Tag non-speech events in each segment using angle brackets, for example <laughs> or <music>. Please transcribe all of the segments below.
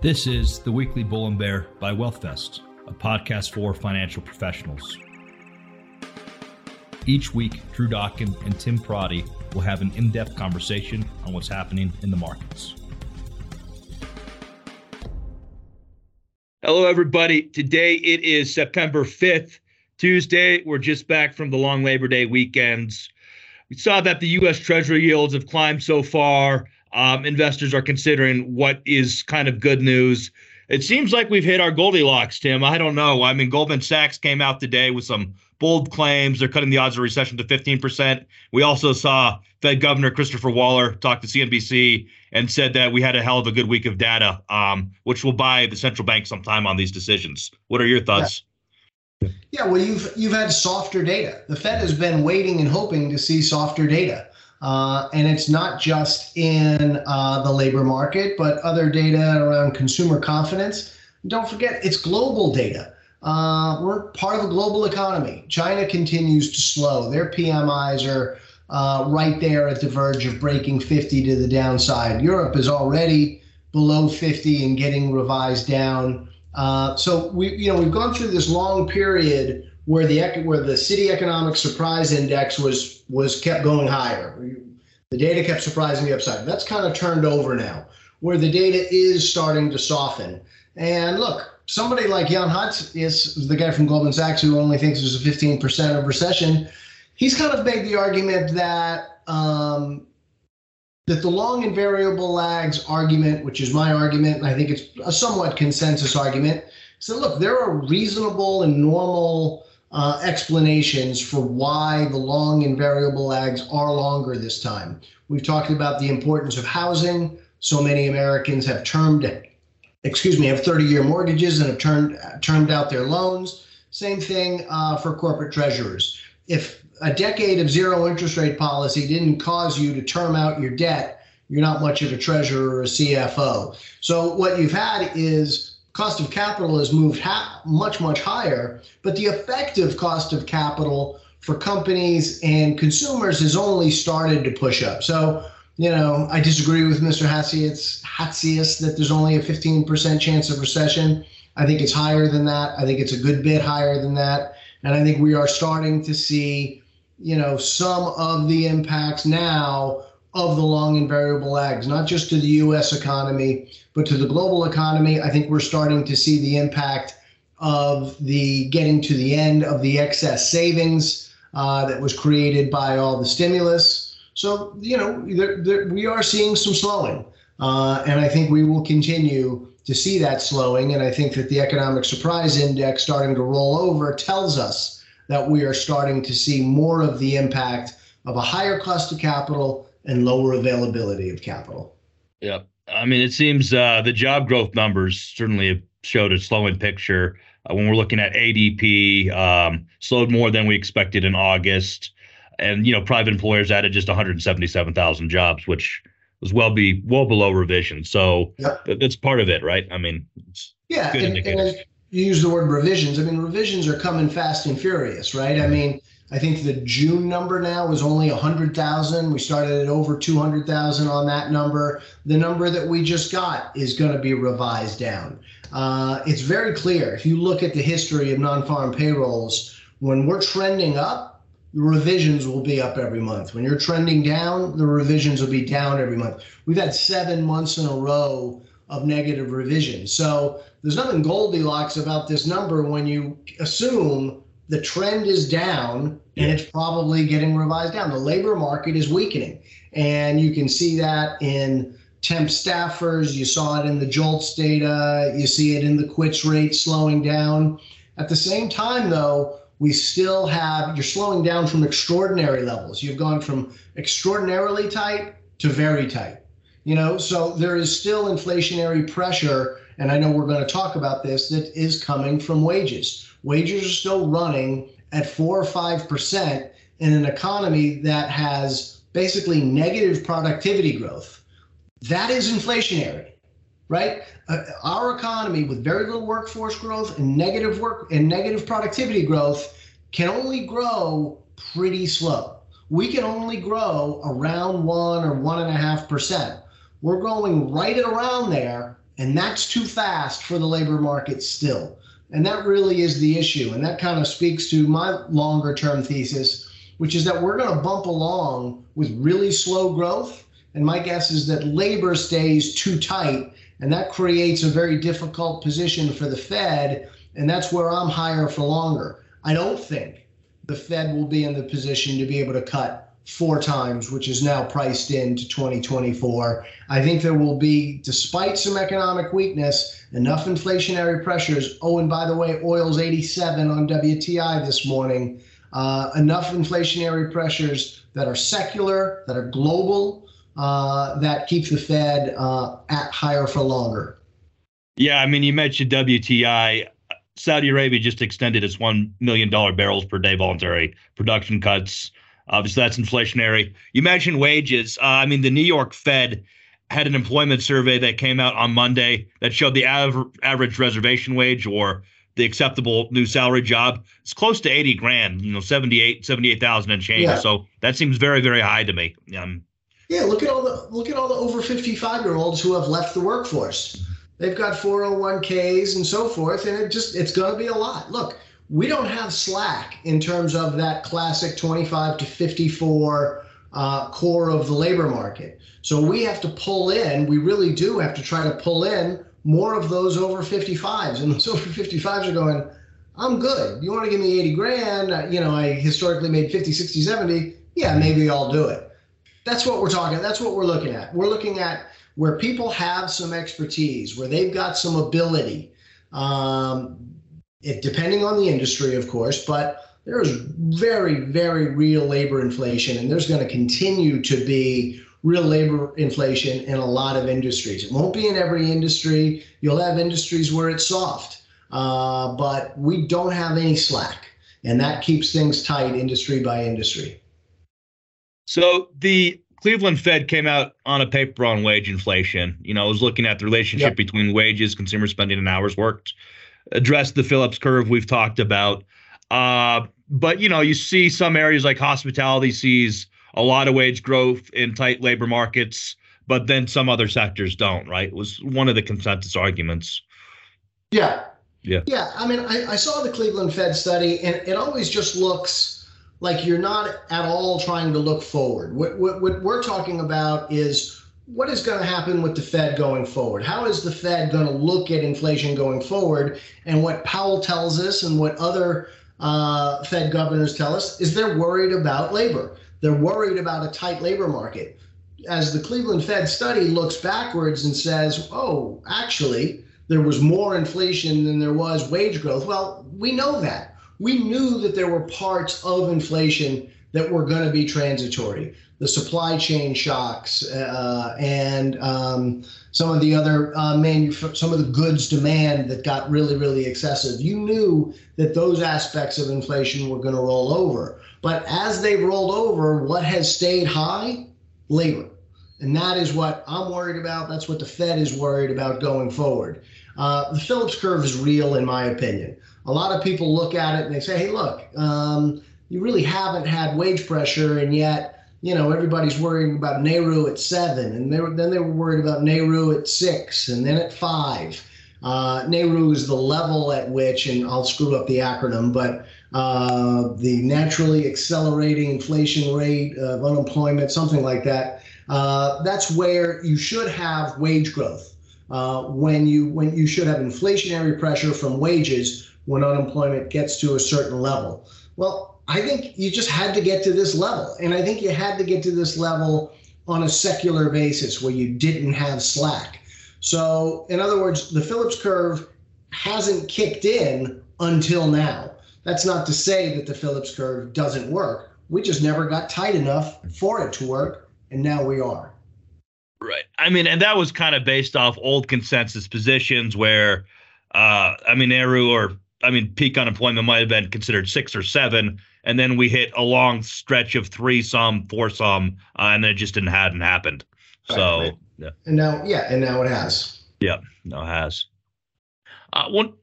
This is the weekly Bull and Bear by WealthVest, a podcast for financial professionals. Each week, Drew Dokken and Tim Pierotti will have an in depth conversation on what's happening in the markets. Hello, everybody. Today it is September 5th, Tuesday. We're just back from the long Labor Day weekends. We saw that the U.S. Treasury yields have climbed so far. Um, investors are considering what is kind of good news. It seems like we've hit our Goldilocks, Tim. I don't know. I mean, Goldman Sachs came out today with some bold claims. They're cutting the odds of recession to 15%. We also saw Fed Governor Christopher Waller talk to CNBC and said that we had a hell of a good week of data, um, which will buy the central bank some time on these decisions. What are your thoughts? Yeah. Yeah, well, you've you've had softer data. The Fed has been waiting and hoping to see softer data, uh, and it's not just in uh, the labor market, but other data around consumer confidence. Don't forget, it's global data. Uh, we're part of a global economy. China continues to slow. Their PMIs are uh, right there at the verge of breaking 50 to the downside. Europe is already below 50 and getting revised down. Uh, so we, you know, we've gone through this long period where the where the Citi economic surprise index was was kept going higher. The data kept surprising the upside. That's kind of turned over now, where the data is starting to soften. And look, somebody like Jan Hatzius is the guy from Goldman Sachs who only thinks there's a 15% of recession. He's kind of made the argument that um, that the long and variable lags argument, which is my argument, and I think it's a somewhat consensus argument, so look, there are reasonable and normal uh, explanations for why the long and variable lags are longer this time. We've talked about the importance of housing. So many Americans have termed, excuse me, have 30-year mortgages and have turned termed out their loans. Same thing uh, for corporate treasurers. If a decade of zero interest rate policy didn't cause you to term out your debt, you're not much of a treasurer or a CFO. So what you've had is cost of capital has moved ha- much much higher, but the effective cost of capital for companies and consumers has only started to push up. So you know, I disagree with Mr. Hatzius, Hatzius that there's only a 15% chance of recession. I think it's higher than that. I think it's a good bit higher than that. And I think we are starting to see you know, some of the impacts now of the long and variable lags, not just to the U.S. economy, but to the global economy. I think we're starting to see the impact of the getting to the end of the excess savings uh, that was created by all the stimulus. So, you know, there, there, we are seeing some slowing. Uh, and I think we will continue to see that slowing. And I think that the economic surprise index starting to roll over tells us that we are starting to see more of the impact of a higher cost of capital and lower availability of capital. Yeah. I mean, it seems uh, the job growth numbers certainly have showed a slowing picture. Uh, when we're looking at ADP, um, slowed more than we expected in August. And, you know, private employers added just 177,000 jobs, which was well be well below revision. So yep. that's part of it, right? I mean, yeah, and, and, you use the word revisions. I mean, revisions are coming fast and furious, right? I mean, I think the June number now was only 100,000. We started at over 200,000 on that number. The number that we just got is going to be revised down. Uh, it's very clear. If you look at the history of non farm payrolls, when we're trending up, the revisions will be up every month. When you're trending down, the revisions will be down every month. We've had seven months in a row of negative revisions. So there's nothing Goldilocks about this number when you assume the trend is down and it's probably getting revised down. The labor market is weakening. And you can see that in temp staffers. You saw it in the JOLTS data. You see it in the quits rate slowing down. At the same time, though, we still have, you're slowing down from extraordinary levels. You've gone from extraordinarily tight to very tight. You know, so there is still inflationary pressure and I know we're going to talk about this, that is coming from wages. Wages are still running at four or five percent in an economy that has basically negative productivity growth. That is inflationary, right? Uh, our economy with very little workforce growth and negative work and negative productivity growth can only grow pretty slow. We can only grow around one or one and a half percent. We're growing right at around there And that's too fast for the labor market still. And that really is the issue. And that kind of speaks to my longer term thesis, which is that we're going to bump along with really slow growth. And my guess is that labor stays too tight. And that creates a very difficult position for the Fed. And that's where I'm higher for longer. I don't think the Fed will be in the position to be able to cut four times, which is now priced into 2024. I think there will be, despite some economic weakness, enough inflationary pressures. Oh, and by the way, oil's 87 on WTI this morning. Uh, enough inflationary pressures that are secular, that are global, uh, that keep the Fed uh, at higher for longer. Yeah, I mean, you mentioned WTI. Saudi Arabia just extended its $1 million barrels per day voluntary production cuts. Obviously, that's inflationary. You mentioned wages. Uh, I mean, the New York Fed had an employment survey that came out on Monday that showed the av- average reservation wage or the acceptable new salary job is close to 80 grand, you know, 78, 78,000 and change. Yeah. So that seems very, very high to me. Um, yeah, look at all the look at all the over 55 year olds who have left the workforce. They've got 401ks and so forth, and it just it's going to be a lot. Look, we don't have slack in terms of that classic 25 to 54 uh, core of the labor market. So we have to pull in, we really do have to try to pull in more of those over 55s. And those <laughs> over 55s are going, I'm good. You want to give me 80 grand? Uh, you know, I historically made 50, 60, 70. Yeah, maybe I'll do it. That's what we're talking. That's what we're looking at. We're looking at where people have some expertise, where they've got some ability. Um, it, depending on the industry, of course, but there's very, very real labor inflation, and there's going to continue to be real labor inflation in a lot of industries. It won't be in every industry. You'll have industries where it's soft, uh, but we don't have any slack, and that keeps things tight industry by industry. So the Cleveland Fed came out on a paper on wage inflation. You know, I was looking at the relationship yep. between wages, consumer spending, and hours worked address the Phillips curve we've talked about. Uh, but you know, you see some areas like hospitality sees a lot of wage growth in tight labor markets, but then some other sectors don't. Right? It was one of the consensus arguments. Yeah. Yeah. Yeah. I mean, I, I saw the Cleveland Fed study, and it always just looks like you're not at all trying to look forward. What, what, what we're talking about is what is going to happen with the Fed going forward? How is the Fed going to look at inflation going forward? And what Powell tells us and what other uh, Fed governors tell us is they're worried about labor. They're worried about a tight labor market. As the Cleveland Fed study looks backwards and says, oh, actually, there was more inflation than there was wage growth. Well, we know that. We knew that there were parts of inflation that were going to be transitory the supply chain shocks uh, and um, some of the other uh, manuf- some of the goods demand that got really really excessive. You knew that those aspects of inflation were going to roll over, but as they rolled over, what has stayed high? Labor, and that is what I'm worried about. That's what the Fed is worried about going forward. Uh, the Phillips curve is real, in my opinion. A lot of people look at it and they say, "Hey, look." Um, you really haven't had wage pressure, and yet you know, everybody's worrying about NAIRU at seven, and they were, then they were worried about NAIRU at six, and then at five. Uh, NAIRU is the level at which, and I'll screw up the acronym, but uh, the naturally accelerating inflation rate of unemployment, something like that. Uh, that's where you should have wage growth. Uh, when you when you should have inflationary pressure from wages when unemployment gets to a certain level. Well, I think you just had to get to this level. And I think you had to get to this level on a secular basis where you didn't have slack. So, in other words, the Phillips curve hasn't kicked in until now. That's not to say that the Phillips curve doesn't work. We just never got tight enough for it to work, and now we are. Right. I mean, and that was kind of based off old consensus positions where, uh, I mean, Eru or I mean, peak unemployment might have been considered six or seven, and then we hit a long stretch of three some, four some, uh, and then it just didn't hadn't happened. So right. yeah. And now, yeah, and now it has. Yeah, no, it has. Uh, one,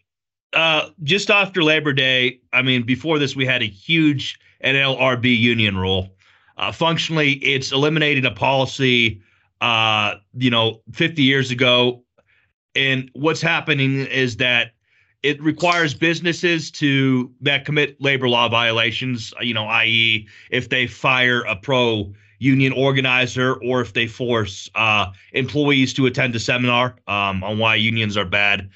uh, just after Labor Day, I mean, before this, we had a huge NLRB union rule. Uh, functionally, it's eliminating a policy, uh, you know, 50 years ago and what's happening is that it requires businesses to that commit labor law violations, you know, i.e., if they fire a pro union organizer or if they force uh, employees to attend a seminar um, on why unions are bad.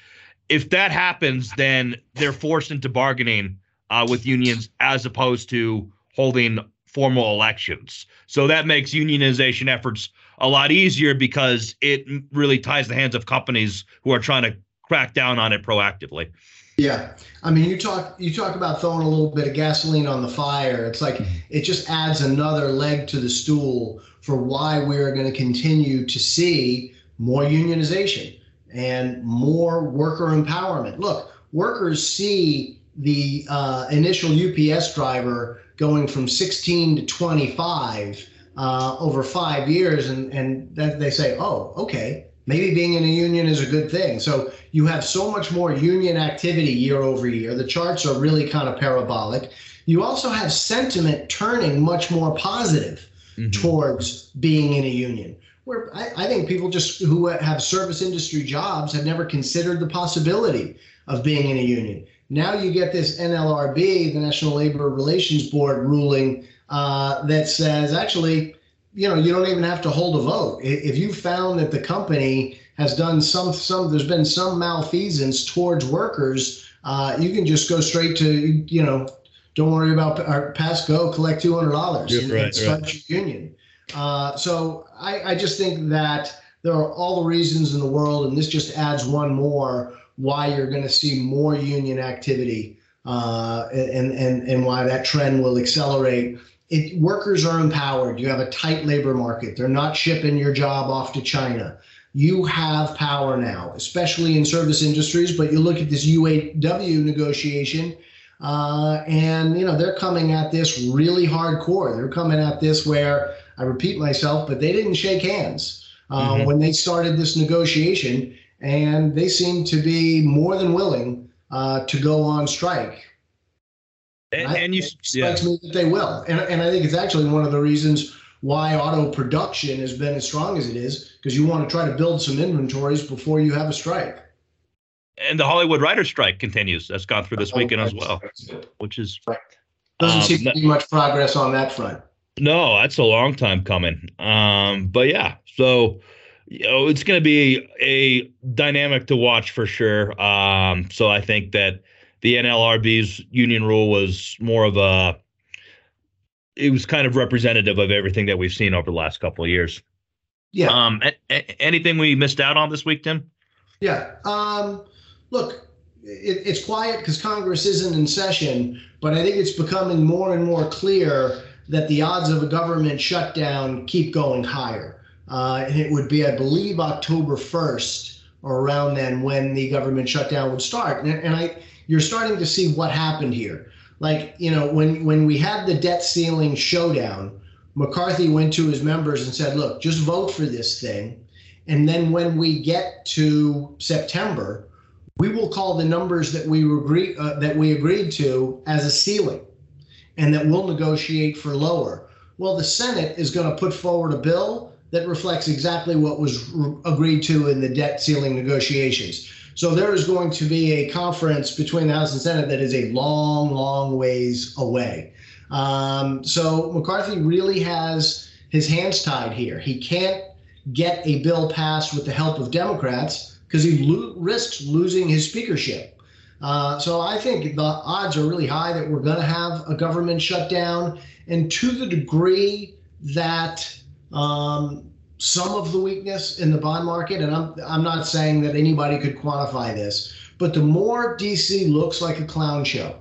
If that happens, then they're forced into bargaining uh, with unions as opposed to holding formal elections. So that makes unionization efforts a lot easier because it really ties the hands of companies who are trying to crack down on it proactively. Yeah, I mean, you talk you talk about throwing a little bit of gasoline on the fire. It's like it just adds another leg to the stool for why we're going to continue to see more unionization and more worker empowerment. Look, workers see the uh, initial UPS driver going from 16 to 25 uh, over five years, and and that they say, oh, okay, maybe being in a union is a good thing. So you have so much more union activity year over year. The charts are really kind of parabolic. You also have sentiment turning much more positive mm-hmm. towards being in a union. Where I, I think people just who have service industry jobs have never considered the possibility of being in a union. Now you get this NLRB, the National Labor Relations Board ruling uh, that says actually you know you don't even have to hold a vote if you found that the company has done some some there's been some malfeasance towards workers uh, you can just go straight to you know don't worry about our pass go collect two hundred dollars and, right, start right. your union. Uh, so I, I just think that there are all the reasons in the world, and this just adds one more why you're going to see more union activity uh, and and and why that trend will accelerate it, workers are empowered. You have a tight labor market. They're not shipping your job off to China. You have power now, especially in service industries. But you look at this UAW negotiation, uh, and you know they're coming at this really hardcore. They're coming at this where I repeat myself, but they didn't shake hands uh, mm-hmm. when they started this negotiation, and they seem to be more than willing uh, to go on strike. And, and you strikes yeah. me that they will, and and I think it's actually one of the reasons why auto production has been as strong as it is because you want to try to build some inventories before you have a strike. And the Hollywood writer strike continues. That's gone through this weekend as well, which is doesn't um, seem to be much progress on that front. No, that's a long time coming. Um, but yeah, so you know, it's going to be a dynamic to watch for sure. Um, so I think that the NLRB's union rule was more of a it was kind of representative of everything that we've seen over the last couple of years. Yeah. Um. A- a- anything we missed out on this week, Tim? Yeah. Um. Look, it, it's quiet because Congress isn't in session, but I think it's becoming more and more clear that the odds of a government shutdown keep going higher. Uh, and it would be, I believe, October 1st or around then when the government shutdown would start. And, and I you're starting to see what happened here. Like, you know, when when we had the debt ceiling showdown, McCarthy went to his members and said, "Look, just vote for this thing." And then when we get to September, we will call the numbers that we agree uh, that we agreed to as a ceiling, and that we'll negotiate for lower. Well, the Senate is going to put forward a bill that reflects exactly what was re- agreed to in the debt ceiling negotiations. So there is going to be a conference between the House and Senate that is a long, long ways away. Um, so McCarthy really has his hands tied here. He can't get a bill passed with the help of Democrats because he lo- risks losing his speakership. Uh, so I think the odds are really high that we're going to have a government shutdown. And to the degree that um, some of the weakness in the bond market, and I'm I'm not saying that anybody could quantify this, but the more DC looks like a clown show,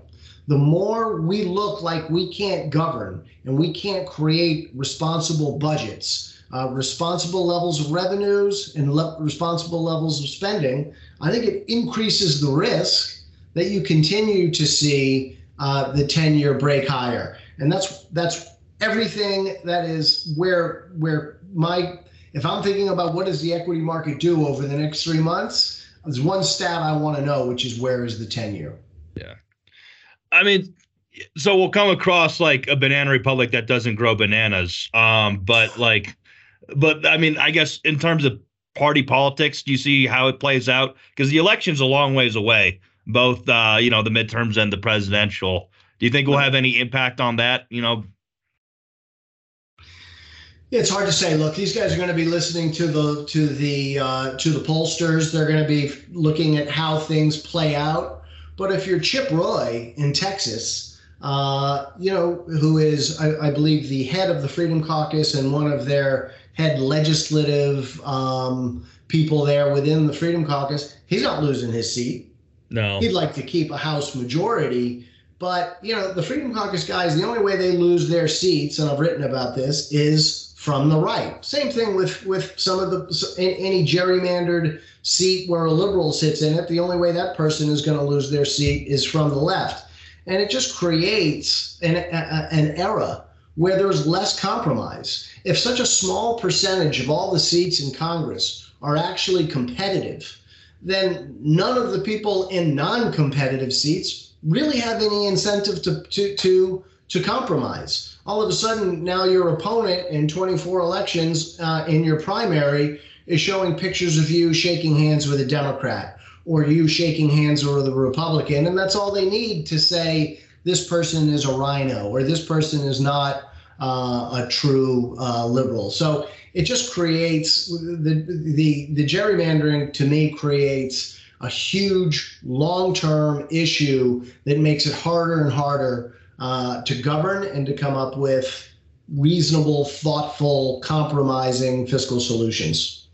the more we look like we can't govern and we can't create responsible budgets, uh, responsible levels of revenues, and le- responsible levels of spending. I think it increases the risk that you continue to see uh, the 10-year break higher, and that's that's everything that is where where my if I'm thinking about what does the equity market do over the next three months, there's one stat I want to know, which is where is the 10 year? Yeah. I mean, so we'll come across like a banana republic that doesn't grow bananas. Um, but like, but I mean, I guess in terms of party politics? Do you see how it plays out? Because the election's a long ways away, both uh, you know the midterms and the presidential. Do you think we'll have any impact on that? You know, it's hard to say. Look, these guys are going to be listening to the to the uh, to the pollsters. They're going to be looking at how things play out. But if you're Chip Roy in Texas, uh, you know who is I, I, believe the head of the Freedom Caucus and one of their head legislative um, people there within the Freedom Caucus, he's not losing his seat. No, he'd like to keep a House majority. But you know the Freedom Caucus guys, the only way they lose their seats, and I've written about this, is from the right. Same thing with with some of the any gerrymandered seat where a liberal sits in it. The only way that person is going to lose their seat is from the left, and it just creates an a, an era where there's less compromise. If such a small percentage of all the seats in Congress are actually competitive, then none of the people in non-competitive seats really have any incentive to to to to compromise all of a sudden now your opponent in 24 elections uh, in your primary is showing pictures of you shaking hands with a Democrat or you shaking hands with a Republican, and that's all they need to say this person is a RINO or this person is not uh, a true uh, liberal. So it just creates the the the gerrymandering to me creates a huge long-term issue that makes it harder and harder uh, to govern and to come up with reasonable, thoughtful, compromising fiscal solutions.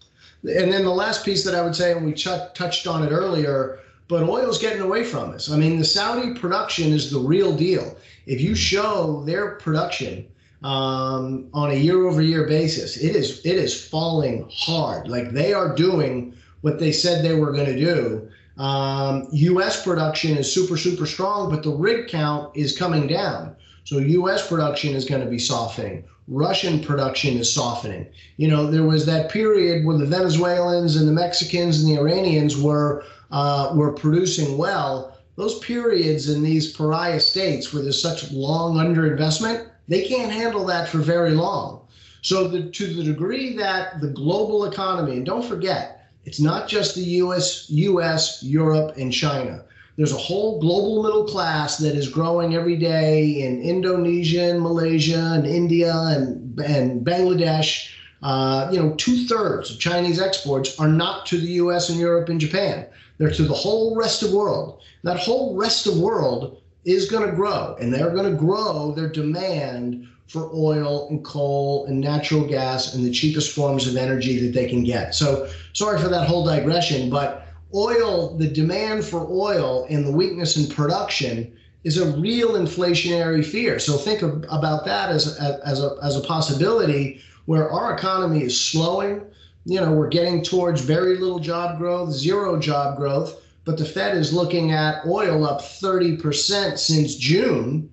And then the last piece that I would say, and we ch- touched on it earlier, but oil's getting away from us. I mean, the Saudi production is the real deal. If you show their production um, on a year-over-year basis, it is it is falling hard. Like they are doing what they said they were going to do, um, U.S. production is super, super strong, but the rig count is coming down. So U.S. production is going to be softening. Russian production is softening. You know, there was that period where the Venezuelans and the Mexicans and the Iranians were uh, were producing well. Those periods in these pariah states where there's such long underinvestment, they can't handle that for very long. So, the, to the degree that the global economy, and don't forget, it's not just the US, US, Europe, and China. There's a whole global middle class that is growing every day in Indonesia and Malaysia and India and, and Bangladesh. Uh, you know, two thirds of Chinese exports are not to the US and Europe and Japan. They're to the whole rest of world. That whole rest of world is going to grow, and they're going to grow their demand for oil and coal and natural gas and the cheapest forms of energy that they can get. So, sorry for that whole digression, but oil, the demand for oil and the weakness in production is a real inflationary fear. So, think of, about that as, as, a, as a possibility where our economy is slowing. You know, we're getting towards very little job growth, zero job growth, but the Fed is looking at oil up 30% since June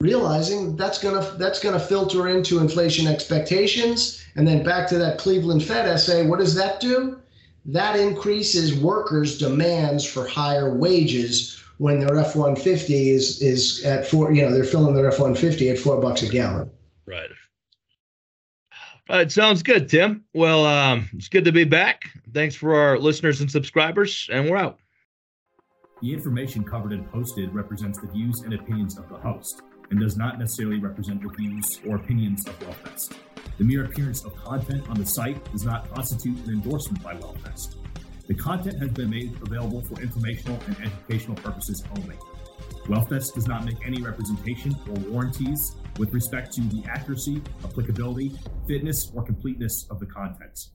realizing that's gonna that's gonna filter into inflation expectations, and then back to that Cleveland Fed essay. What does that do? That increases workers' demands for higher wages when their F one fifty is is at four. You know, they're filling their F one fifty at four bucks a gallon. Right. It sounds good, Tim. Well, um, it's good to be back. Thanks for our listeners and subscribers, and we're out. The information covered and posted represents the views and opinions of the host and does not necessarily represent the views or opinions of WealthVest. The mere appearance of content on the site does not constitute an endorsement by WealthVest. The content has been made available for informational and educational purposes only. WealthVest does not make any representation or warranties with respect to the accuracy, applicability, fitness, or completeness of the contents.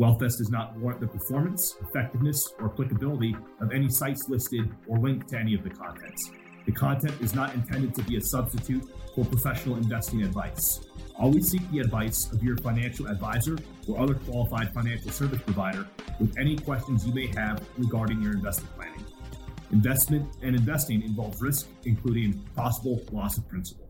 WealthVest does not warrant the performance, effectiveness, or applicability of any sites listed or linked to any of the contents. The content is not intended to be a substitute for professional investing advice. Always seek the advice of your financial advisor or other qualified financial service provider with any questions you may have regarding your investment planning. Investment and investing involves risk, including possible loss of principal.